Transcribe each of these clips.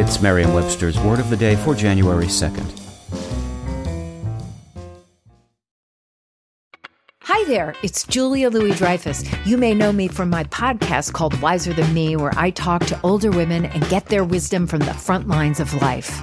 It's Merriam Webster's Word of the Day for January 2nd. Hi there, it's Julia Louis Dreyfus. You may know me from my podcast called Wiser Than Me, where I talk to older women and get their wisdom from the front lines of life.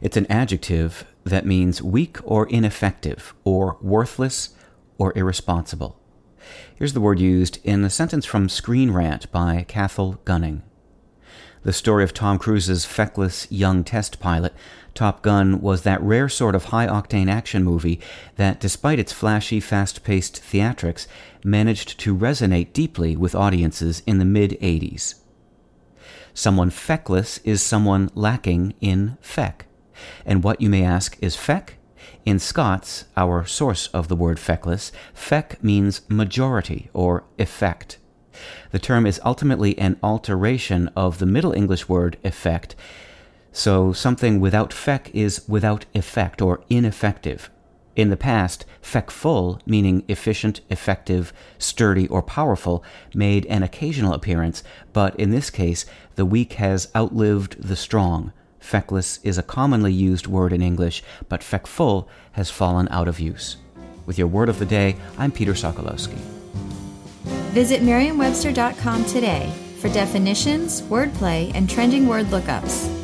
It's an adjective that means weak or ineffective, or worthless or irresponsible. Here's the word used in a sentence from Screen Rant by Cathal Gunning. The story of Tom Cruise's feckless young test pilot, Top Gun, was that rare sort of high octane action movie that, despite its flashy, fast paced theatrics, managed to resonate deeply with audiences in the mid 80s. Someone feckless is someone lacking in feck. And what, you may ask, is feck? In Scots, our source of the word feckless, feck means majority or effect. The term is ultimately an alteration of the Middle English word effect, so something without feck is without effect or ineffective. In the past, feckful, meaning efficient, effective, sturdy, or powerful, made an occasional appearance, but in this case, the weak has outlived the strong. Feckless is a commonly used word in English, but feckful has fallen out of use. With your word of the day, I'm Peter Sokolowski. Visit Merriam-Webster.com today for definitions, wordplay, and trending word lookups.